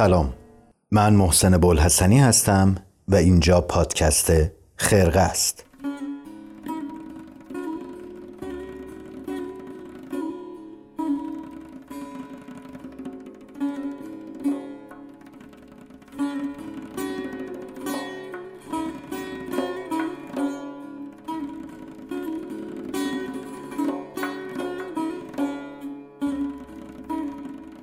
سلام. من محسن بلحسنی هستم و اینجا پادکست خرقه است.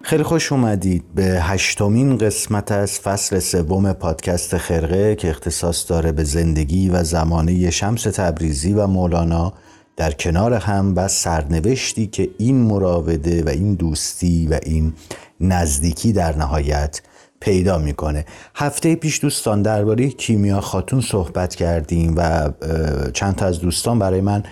خیلی خوش اومدید به هشتمین قسمت از فصل سوم پادکست خرقه که اختصاص داره به زندگی و زمانه شمس تبریزی و مولانا. در کنار هم و سرنوشتی که این مراوده و این دوستی و این نزدیکی در نهایت پیدا می‌کنه. هفته پیش دوستان درباره کیمیا خاتون صحبت کردیم و چند تا از دوستان برای من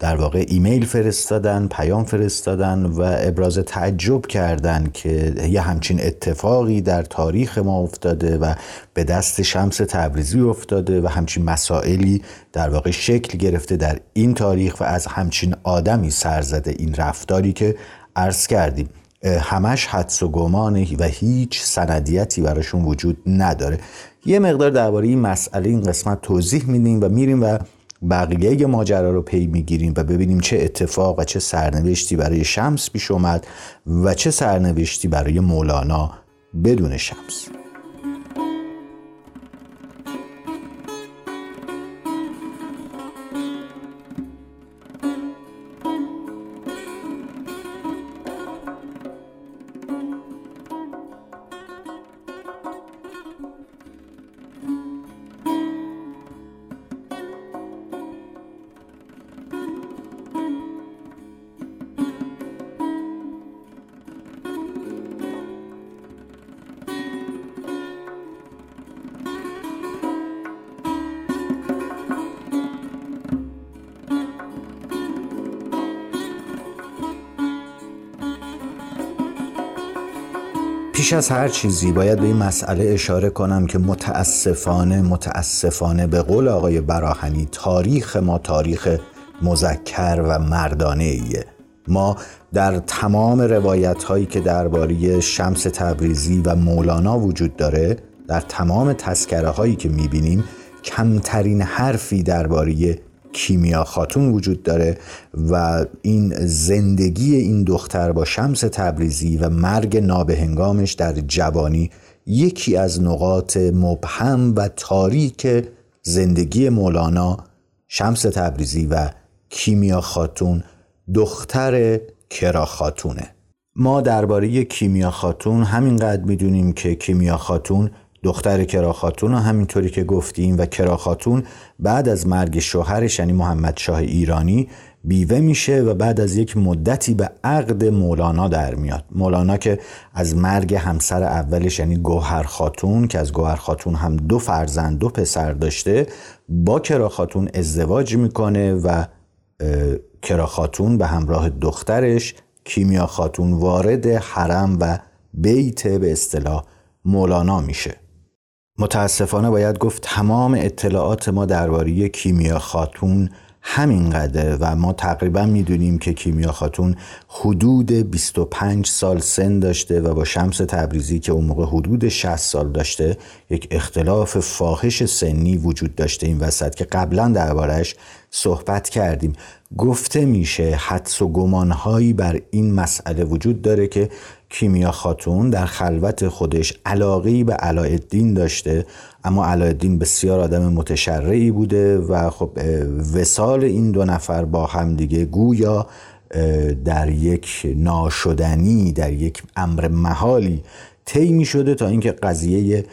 در واقع ایمیل فرستادن پیام فرستادن و ابراز تعجب کردن که یه همچین اتفاقی در تاریخ ما افتاده و به دست شمس تبریزی افتاده و همچین مسائلی در واقع شکل گرفته در این تاریخ و از همچین آدمی سر زده این رفتاری که عرض کردیم. همش حدس و گمانه و هیچ سندیتی براشون وجود نداره. یه مقدار درباره این مسئله این قسمت توضیح میدیم و میریم و بقیه ماجرا رو پی می‌گیریم و ببینیم چه اتفاق و چه سرنوشتی برای شمس پیش اومد و چه سرنوشتی برای مولانا بدون شمس. پیش از هر چیزی. باید به این مسئله اشاره کنم که متاسفانه متاسفانه به قول آقای براهنی تاریخ ما تاریخ مذکر و مردانه ایه ما در تمام روایت هایی که درباره شمس تبریزی و مولانا وجود داره در تمام تذکره هایی که می‌بینیم کمترین حرفی درباره کیمیا خاتون وجود داره و این زندگی این دختر با شمس تبریزی و مرگ نابهنگامش در جوانی یکی از نقاط مبهم و تاریک زندگی مولانا شمس تبریزی و کیمیا خاتون دختر کرا خاتونه. ما درباره کیمیا خاتون همینقدر می‌دونیم که کیمیا خاتون دختر کراخاتون و همینطوری که گفتیم و کراخاتون بعد از مرگ شوهرش یعنی محمد شاه ایرانی بیوه میشه و بعد از یک مدتی به عقد مولانا در میاد. مولانا که از مرگ همسر اولش یعنی گوهر خاتون که از گوهر خاتون هم دو فرزند دو پسر داشته با کرا خاتون ازدواج می‌کنه و کرا خاتون به همراه دخترش کیمیا خاتون وارد حرم و بیت به اصطلاح مولانا میشه. متاسفانه باید گفت تمام اطلاعات ما درباره کیمیا خاتون همینقدر و ما تقریبا می‌دونیم که کیمیا خاتون حدود 25 سال سن داشته و با شمس تبریزی که اون موقع حدود 60 سال داشته یک اختلاف فاحش سنی وجود داشته این وسط که قبلا دربارش صحبت کردیم. گفته میشه حدس و گمانهایی بر این مسئله وجود داره که کیمیا خاتون در خلوت خودش علاقی به علایالدین داشته اما علایالدین بسیار آدم متشرعی بوده و خب وسال این دو نفر با هم دیگه گویا در یک ناشدنی در یک امر محالی طی شده تا اینکه قضیه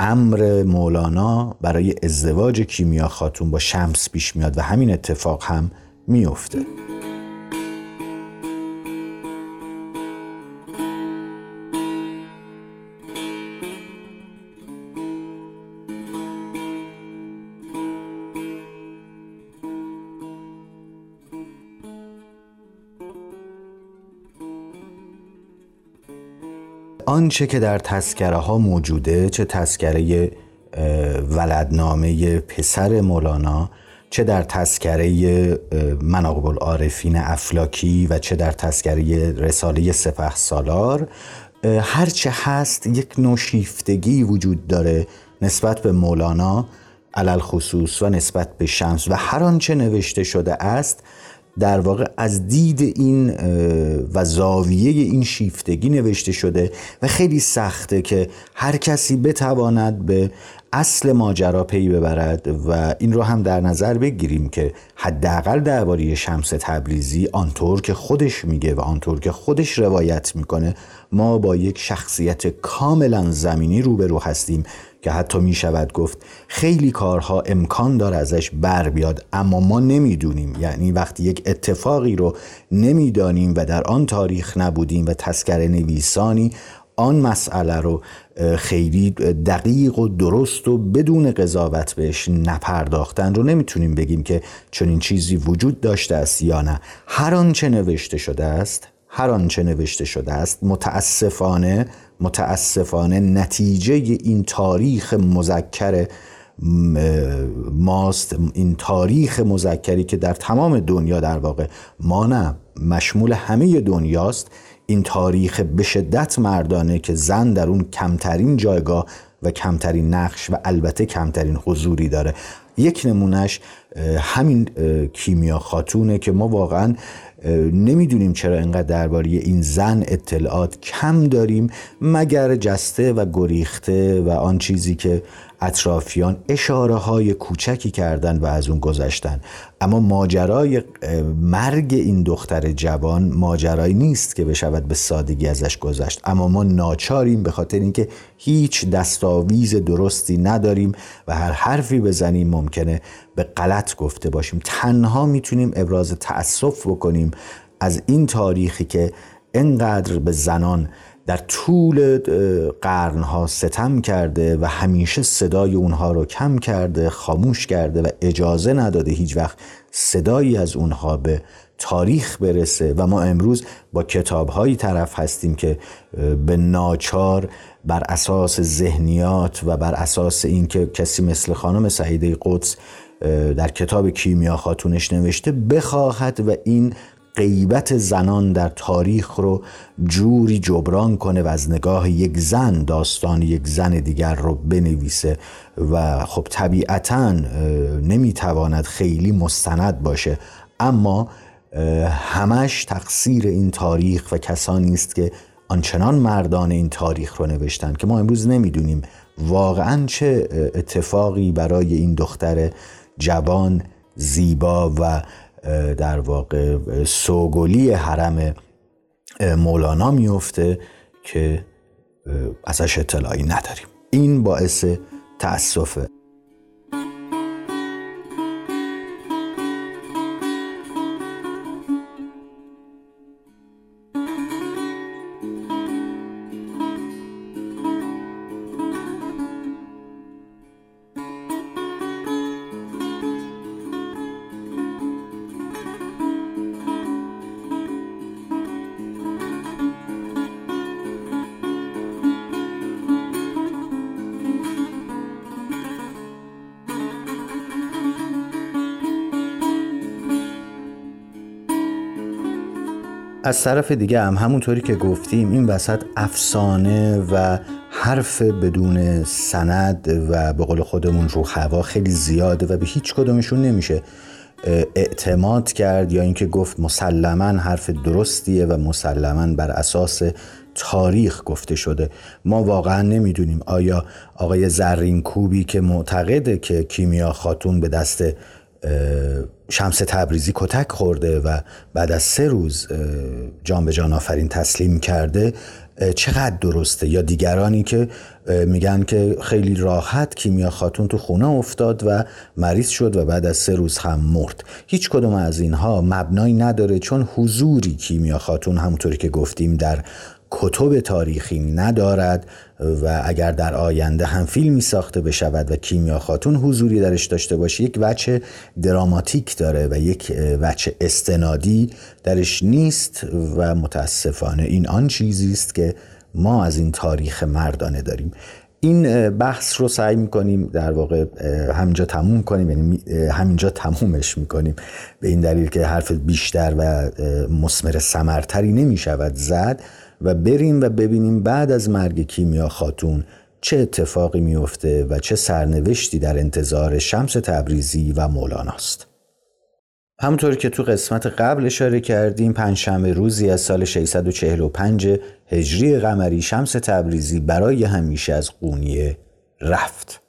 امر مولانا برای ازدواج کیمیا خاتون با شمس پیش میاد و همین اتفاق هم میفته آنچه که در تسکره ها موجوده چه تسکره ولدنامه پسر مولانا چه در تسکره مناقب العارفین افلاکی و چه در تسکره رساله سپه سالار هرچه هست یک نوشیفتگی وجود داره نسبت به مولانا علل خصوص و نسبت به شمس و هر آنچه نوشته شده است در واقع از دید این و زاویه این شیفتگی نوشته شده و خیلی سخته که هر کسی بتواند به اصل ماجرا پی ببرد و این رو هم در نظر بگیریم که حداقل درباره شمس تبریزی آنطور که خودش میگه و آنطور که خودش روایت می‌کنه ما با یک شخصیت کاملا زمینی روبرو هستیم. که حتی می شود گفت خیلی کارها امکان داره ازش بر بیاد اما ما نمی‌دونیم. یعنی وقتی یک اتفاقی رو نمی‌دانیم و در آن تاریخ نبودیم و تسکر نویسانی آن مسئله رو خیلی دقیق و درست و بدون قضاوت بهش نپرداختن رو نمی‌تونیم بگیم که چنین چیزی وجود داشته است یا نه. هر آنچه نوشته شده است هر آنچه نوشته شده است متاسفانه متاسفانه نتیجه این تاریخ مذکر ماست این تاریخ مذکری که در تمام دنیا در واقع ما نه مشمول همه دنیاست. این تاریخ به شدت مردانه که زن در اون کمترین جایگاه و کمترین نقش و البته کمترین حضوری داره. یک نمونهش همین کیمیا خاتونه که ما واقعا نمی‌دونیم چرا انقدر درباره این زن اطلاعات کم داریم مگر جسته و گریخته و آن چیزی که اطرافیان اشاره های کوچکی کردن و از اون گذشتن. اما ماجرای مرگ این دختر جوان ماجرایی نیست که بشود به سادگی ازش گذشت. اما ما ناچاریم به خاطر اینکه هیچ دستاویز درستی نداریم و هر حرفی بزنیم ممکنه به غلط گفته باشیم. تنها می‌تونیم ابراز تأسف بکنیم از این تاریخی که انقدر به زنان در طول قرنها ستم کرده و همیشه صدای اونها رو کم کرده خاموش کرده و اجازه نداده هیچ وقت صدایی از اونها به تاریخ برسه. و ما امروز با کتابهایی طرف هستیم که به ناچار بر اساس ذهنیات و بر اساس اینکه کسی مثل خانم سعیده قدس در کتاب کیمیا خاتونش نوشته بخواهد و این غیبت زنان در تاریخ رو جوری جبران کنه و از نگاه یک زن داستان یک زن دیگر رو بنویسه و خب طبیعتا نمی‌تواند خیلی مستند باشه. اما همش تقصیر این تاریخ و کسانی است که آنچنان مردان این تاریخ رو نوشتن که ما امروز نمی‌دونیم واقعا چه اتفاقی برای این دختر جوان زیبا و در واقع سوگلی حرم مولانا میفته که ازش اطلاعی نداریم. این باعث تأسفه از طرف دیگه هم همونطوری که گفتیم این وسط افسانه و حرف بدون سند و به قول خودمون رو هوا خیلی زیاده و به هیچ کدومشون نمیشه اعتماد کرد یا اینکه گفت مسلما حرف درستیه و مسلما بر اساس تاریخ گفته شده. ما واقعا نمی‌دونیم آیا آقای زرین کوبی که معتقده که کیمیا خاتون به دست شمس تبریزی کتک خورده و بعد از سه روز جان به جان آفرین تسلیم کرده. چقدر درسته؟ یا دیگرانی که میگن که خیلی راحت کیمیا خاتون تو خونه افتاد و مریض شد و بعد از سه روز هم مرد. هیچ کدوم از اینها مبنایی نداره چون حضوری کیمیا خاتون همونطوری که گفتیم در کتب تاریخی ندارد و اگر در آینده هم فیلمی ساخته بشود و کیمیا خاتون حضوری درش داشته باشه یک وچه دراماتیک داره و یک وچه استنادی درش نیست و متاسفانه این آن چیزی است که ما از این تاریخ مردانه داریم. این بحث رو سعی می‌کنیم در واقع همینجا تموم کنیم یعنی همینجا تمومش می‌کنیم. به این دلیل که حرف بیشتر و مسمر سمرتری نمی‌شود زد. و بریم و ببینیم بعد از مرگ کیمیا خاتون چه اتفاقی میفته و چه سرنوشتی در انتظار شمس تبریزی و مولاناست. همونطور که تو قسمت قبل اشاره کردیم پنجشنبه روزی از سال 645 هجری قمری شمس تبریزی برای همیشه از قونیه رفت.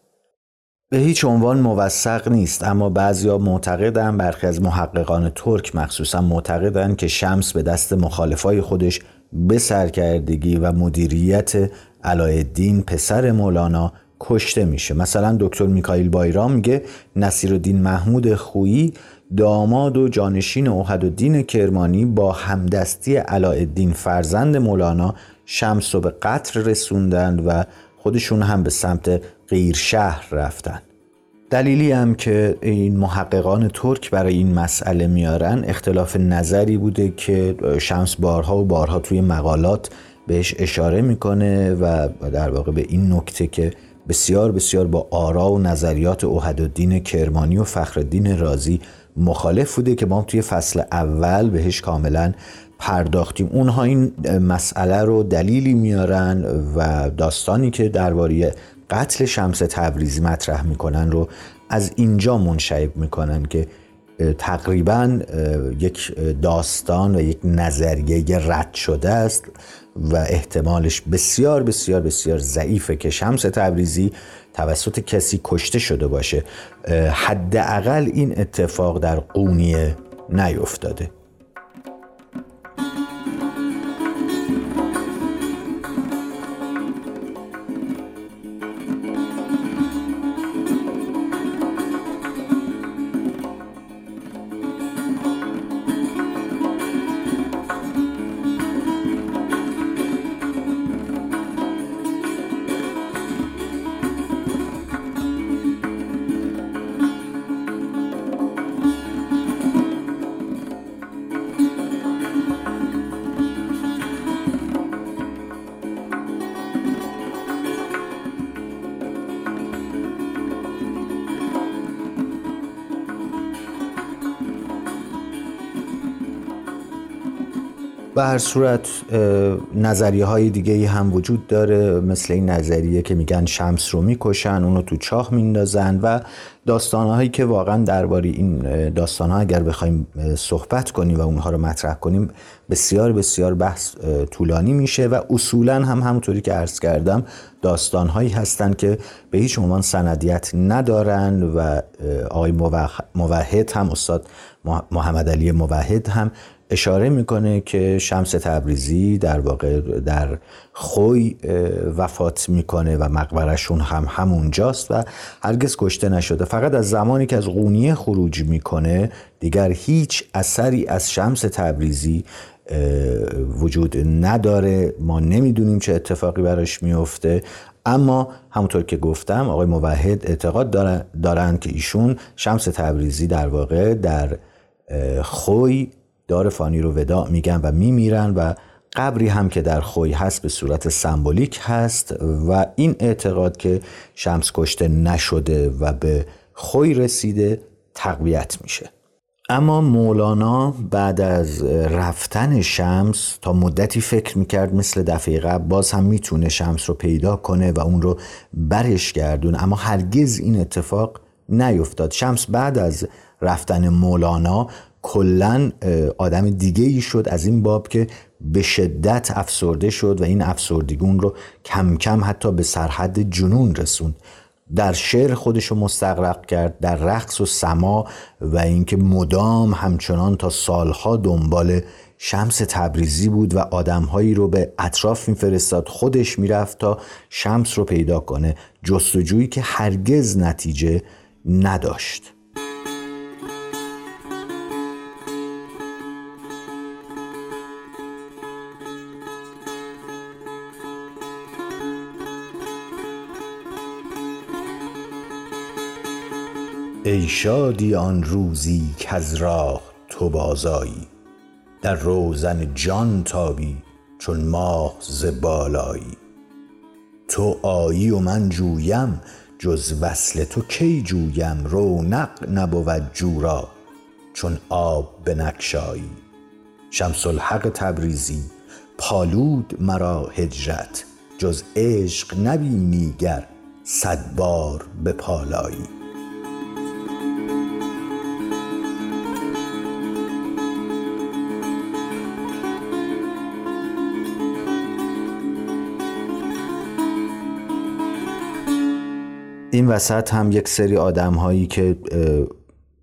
به هیچ عنوان موثق نیست اما بعضیا معتقدن برخی از محققان ترک مخصوصا معتقدن که شمس به دست مخالفای خودش به سرکردگی و مدیریت علایالدین پسر مولانا کشته میشه. مثلا دکتر میکایل بایرام میگه نصیرالدین محمود خویی داماد و جانشین دین کرمانی با همدستی علایالدین فرزند مولانا شمس رو به قتل رسوندن و خودشون هم به سمت غیر شهر رفتن. دلیلی هم که این محققان ترک برای این مسئله میارن اختلاف نظری بوده که شمس بارها و بارها توی مقالات بهش اشاره می‌کنه و در واقع به این نکته که بسیار بسیار با آرا و نظریات اوهدالدین کرمانی و فخرالدین رازی مخالف بوده که ما توی فصل اول بهش کاملا پرداختیم. اونها این مسئله رو دلیلی میارن و داستانی که درباره قتل شمس تبریزی مطرح می‌کنن رو از اینجا منشعب می‌کنن که تقریبا یک داستان و یک نظریه رد شده است و احتمالش بسیار بسیار بسیار ضعیفه که شمس تبریزی توسط کسی کشته شده باشه. حداقل این اتفاق در قونیه نیفتاده. به هر صورت نظریه های دیگه هم وجود داره مثل این نظریه که میگن شمس رو می‌کشن اونو تو چاه میندازن و داستان هایی که واقعا درباره این داستان ها اگر بخوایم صحبت کنیم و اونها رو مطرح کنیم بسیار بسیار بحث طولانی میشه و اصولا هم همونطوری که عرض کردم داستان هایی هستن که به هیچ عنوان سندیت ندارن و آقای موحد هم استاد محمد علی موحد هم اشاره می‌کنه که شمس تبریزی در واقع در خوی وفات می‌کنه و مقبرشون هم همونجاست و هرگز کشته نشده. فقط از زمانی که از قونیه خروج می‌کنه دیگر هیچ اثری از شمس تبریزی وجود نداره. ما نمی‌دونیم چه اتفاقی براش میفته اما همونطور که گفتم آقای موحد اعتقاد دارند که ایشون شمس تبریزی در واقع در خوی دار فانی رو وداع میگن و میمیرن و قبری هم که در خوی هست به صورت سمبولیک هست و این اعتقاد که شمس کشته نشده و به خوی رسیده تقویت میشه. اما مولانا بعد از رفتن شمس تا مدتی فکر می‌کرد مثل دفعه قبل باز هم می‌تونه شمس رو پیدا کنه و اون رو برش گردون اما هرگز این اتفاق نیفتاد. شمس بعد از رفتن مولانا کلا آدم دیگه ای شد از این باب که به شدت افسرده شد و این افسردگون رو کم کم حتی به سرحد جنون رسوند. در شعر خودش رو مستقرق کرد در رقص و سما و اینکه مدام همچنان تا سالها دنبال شمس تبریزی بود و آدمهایی رو به اطراف میفرستاد خودش می‌رفت تا شمس رو پیدا کنه. جستجویی که هرگز نتیجه نداشت. ای شادی آن روزی کز راه تو بازایی در روزن جان تابی چون ماه ز بالایی. تو آیی و من جویم جز وصل تو کی جویم؟ رونق نبود جو را چون آب بنگشایی. شمس الحق تبریزی پالود مرا هجرت جز عشق نبینی گر صد بار بپالایی این وسط هم یک سری آدم هایی که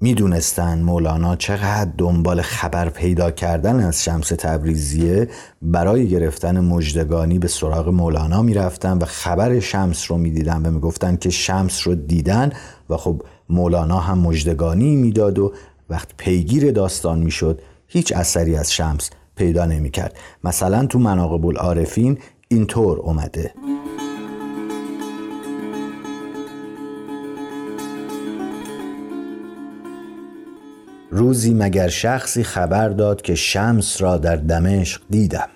می‌دونستن مولانا چقدر دنبال خبر پیدا کردن از شمس تبریزیه برای گرفتن مجدگانی به سراغ مولانا می‌رفتن و خبر شمس رو می‌دیدن و می‌گفتن که شمس رو دیدن و خب مولانا هم مجدگانی می‌داد و وقت پیگیر داستان می‌شد هیچ اثری از شمس پیدا نمی‌کرد. مثلا تو مناقب العارفین اینطور اومده. روزی مگر شخصی خبر داد که شمس را در دمشق دیدم.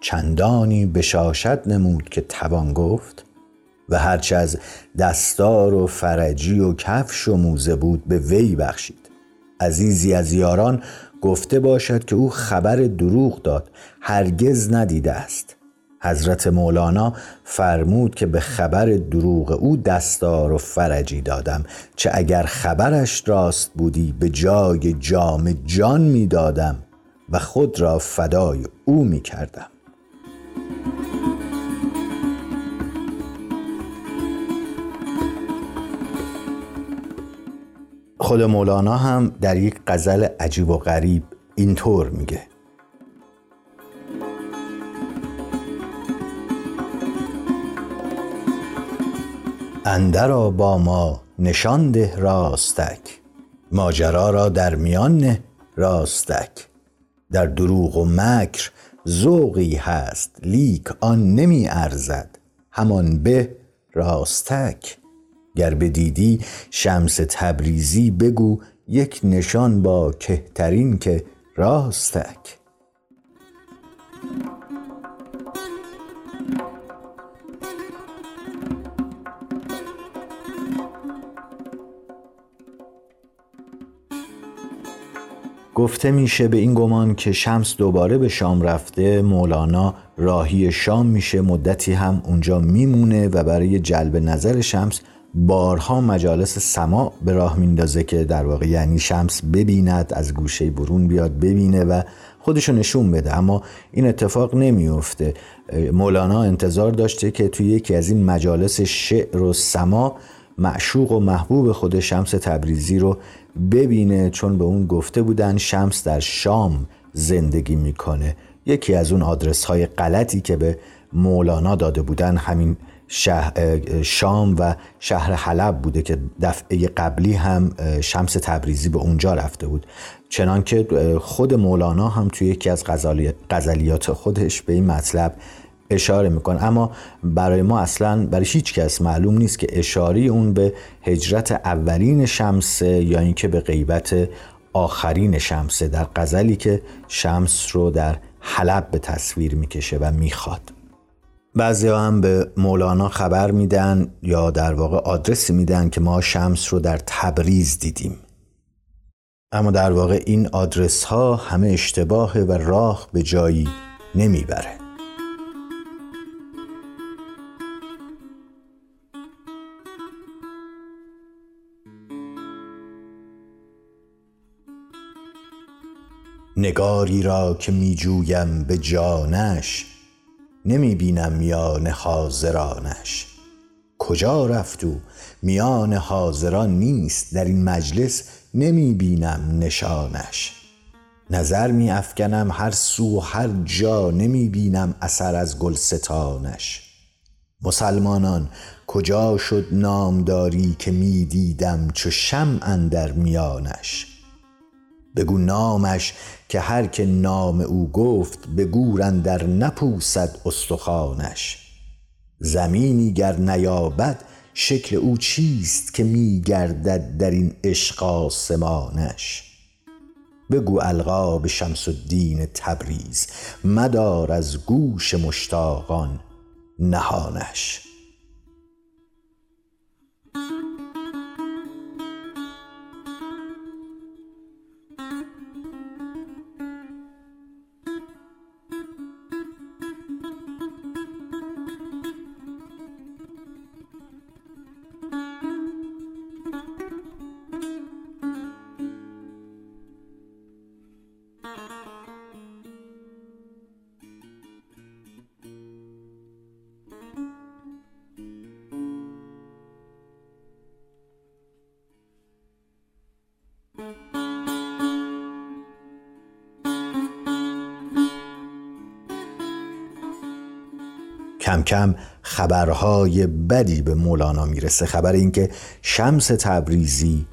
چندانی بشاشت نمود که توان گفت و هرچه از دستار و فرجی و کفش و موزه بود به وی بخشید. عزیزی از یاران گفته باشد که او خبر دروغ داد هرگز ندیده است. حضرت مولانا فرمود که به خبر دروغ او دستار و فرجی دادم چه اگر خبرش راست بودی به جای جام جان می دادم و خود را فدای او می کردم. خود مولانا هم در یک غزل عجیب و غریب اینطور میگه. اندرا با ما نشان ده راستک ماجرا را در میان راستک. در دروغ و مکر ذوقی هست لیک آن نمی ارزد. همان به راستک. گر بدیدی شمس تبریزی بگو یک نشان با کهترین که راستک. گفته میشه به این گمان که شمس دوباره به شام رفته مولانا راهی شام میشه مدتی هم اونجا میمونه و برای جلب نظر شمس بارها مجالس سما به راه میندازه که در واقع یعنی شمس ببیند از گوشه برون بیاد ببینه و خودشو نشون بده. اما این اتفاق نمیفته مولانا انتظار داشته که توی یکی از این مجالس شعر و سما معشوق و محبوب خود شمس تبریزی رو ببینه چون به اون گفته بودن شمس در شام زندگی می‌کنه. یکی از اون آدرس های غلطی که به مولانا داده بودن همین شام و شهر حلب بوده که دفعه قبلی هم شمس تبریزی به اونجا رفته بود. چنانکه خود مولانا هم توی یکی از غزلیات خودش به این مطلب اشاره می‌کنه. اما برای ما اصلا برای هیچ کس معلوم نیست که اشاره اون به هجرت اولین شمسه یا اینکه به غیبت آخرین شمسه در غزلی که شمس رو در حلب به تصویر می‌کشه و می‌خواد. بعضی هم به مولانا خبر میدن یا در واقع آدرسی میدن که ما شمس رو در تبریز دیدیم. اما در واقع این آدرس ها همه اشتباهه و راه به جایی نمی‌بره. نگاری را که می جویم به جانش نمی بینم میان حاضرانش. کجا رفت او میان حاضران نیست در این مجلس نمی بینم نشانش. نظر می افکنم هر سو و هر جا نمی بینم اثر از گلستانش. مسلمانان کجا شد نامداری که می دیدم چو شمع اندر میانش؟ بگو نامش که هر که نام او گفت به گور اندر نپوسد استخوانش. زمینی گر نیابد شکل او چیست که می گردد در این عشق آسمانش؟ بگو القاب شمس الدین تبریز مدار از گوش مشتاقان نهانش. کم خبرهای بدی به مولانا می‌رسه. خبر اینکه شمس تبریزی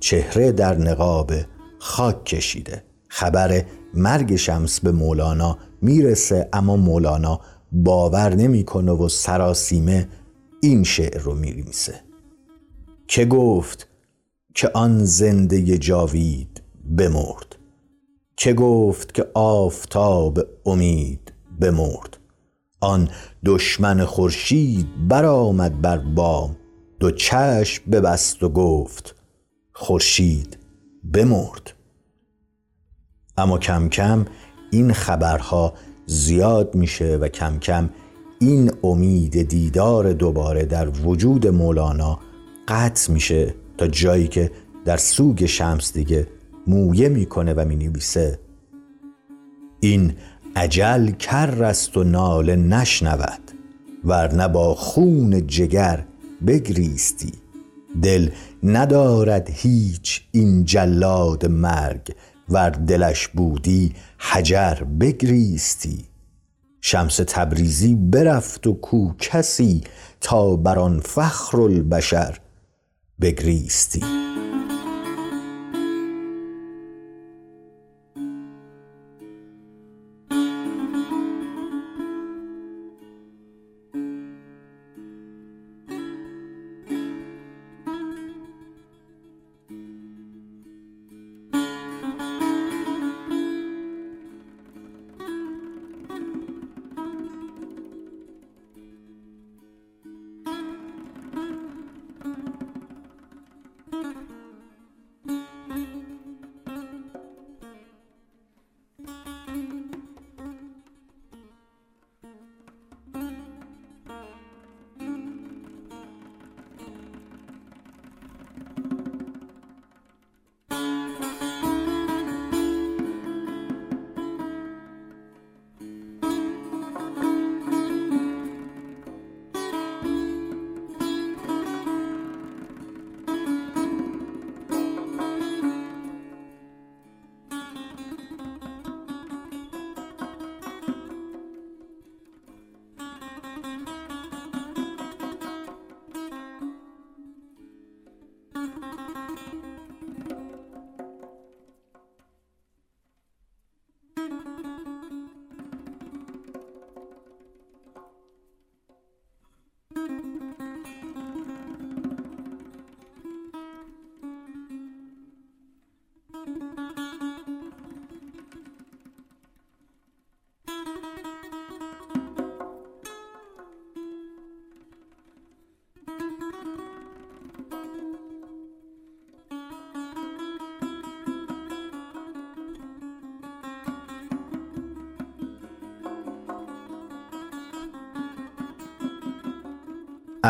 چهره در نقاب خاک کشیده. خبر مرگ شمس به مولانا می‌رسه اما مولانا باور نمی‌کنه و سراسیمه این شعر رو میریمیسه که گفت که آن زنده جاوید بمرد. که گفت که آفتاب امید بمرد. آن دشمن خورشید برآمد بر بام. دو چشم ببست و گفت خورشید بمرد. اما کم کم این خبرها زیاد میشه و کم کم این امید دیدار دوباره در وجود مولانا قطع میشه تا جایی که در سوگ شمس دیگه مویه می‌کنه و می‌نویسه. این عجل کر است و ناله نشنود ورنه با خون جگر بگریستی. دل ندارد هیچ این جلاد مرگ ور دلش بودی حجر بگریستی. شمس تبریزی برفت و کو کسی تا بر آن فخر البشر بگریستی.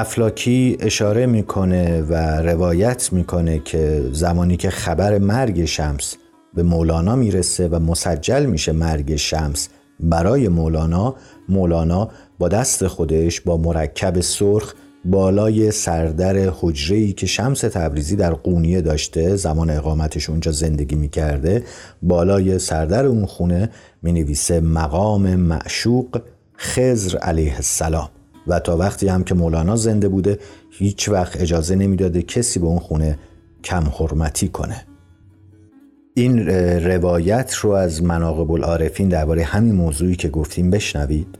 افلاکی اشاره می‌کنه و روایت می‌کنه که زمانی که خبر مرگ شمس به مولانا می‌رسه و مسجل میشه مرگ شمس برای مولانا مولانا با دست خودش با مرکب سرخ بالای سردر حجره که شمس تبریزی در قونیه داشته زمان اقامتش اونجا زندگی می‌کرده بالای سردر اون خونه می نویسه مقام معشوق خزر علیه السلام. و تا وقتی هم که مولانا زنده بوده هیچ وقت اجازه نمی‌داده کسی به اون خونه کم حرمتی کنه. این روایت رو از مناقب العارفین درباره همین موضوعی که گفتیم بشنوید.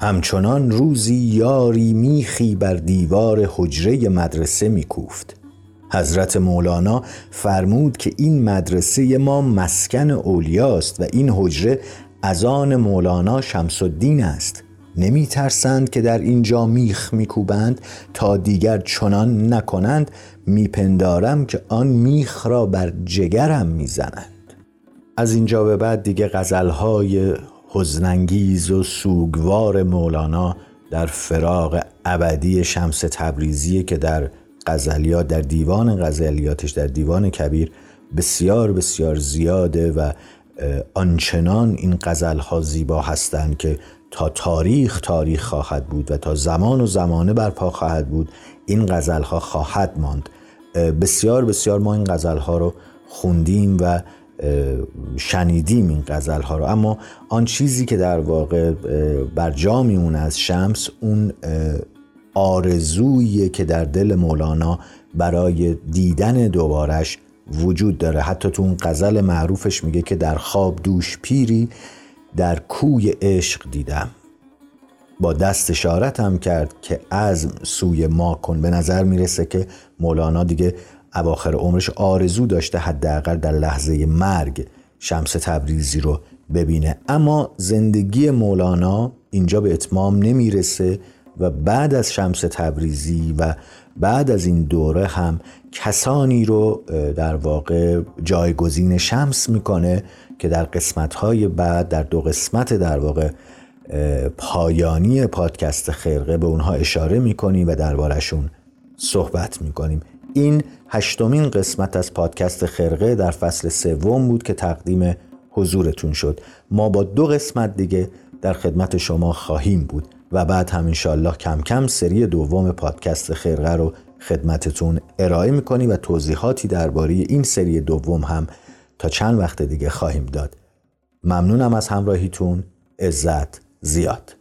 همچنان روزی یاری میخی بر دیوار حجره مدرسه میکوفت. حضرت مولانا فرمود که این مدرسه ما مسکن اولیاست و این حجره از آن مولانا شمس الدین است. نمی ترسند که در اینجا میخ میکوبند تا دیگر چنان نکنند. میپندارم که آن میخ را بر جگرم می‌زنند. از اینجا به بعد دیگه غزلهای حزنانگیز و سوگوار مولانا در فراغ ابدی شمس تبریزی که در غزلیات در دیوان غزلیاتش در دیوان کبیر بسیار بسیار زیاده و آنچنان این غزلها زیبا هستند که تا تاریخ تاریخ خواهد بود و تا زمان و زمانه برپا خواهد بود این غزلها خواهد ماند. بسیار بسیار ما این غزلها رو خوندیم و شنیدیم این غزل ها رو. اما آن چیزی که در واقع بر جا میمونه از شمس اون آرزویی که در دل مولانا برای دیدن دوبارش وجود داره. حتی تو اون غزل معروفش میگه که در خواب دوش پیری در کوی عشق دیدم. با دست هم کرد که از سوی ما کن. به نظر می‌رسه که مولانا دیگه اواخر عمرش آرزو داشته حداقل در لحظه مرگ شمس تبریزی رو ببینه. اما زندگی مولانا اینجا به اتمام نمی‌رسه و بعد از شمس تبریزی و بعد از این دوره هم کسانی رو در واقع جایگزین شمس می‌کنه که در قسمتهای بعد در دو قسمت در واقع پایانی پادکست خرقه به اونها اشاره می‌کنیم و دربارشون صحبت می‌کنیم. این هشتمین قسمت از پادکست خرقه در فصل سوم بود که تقدیم حضورتون شد. ما با دو قسمت دیگه در خدمت شما خواهیم بود و بعد هم انشالله کم کم سری دوم پادکست خرقه رو خدمتتون ارائه می‌کنیم و توضیحاتی درباره این سری دوم هم تا چند وقت دیگه خواهیم داد. ممنونم از همراهیتون. عزت زیاد.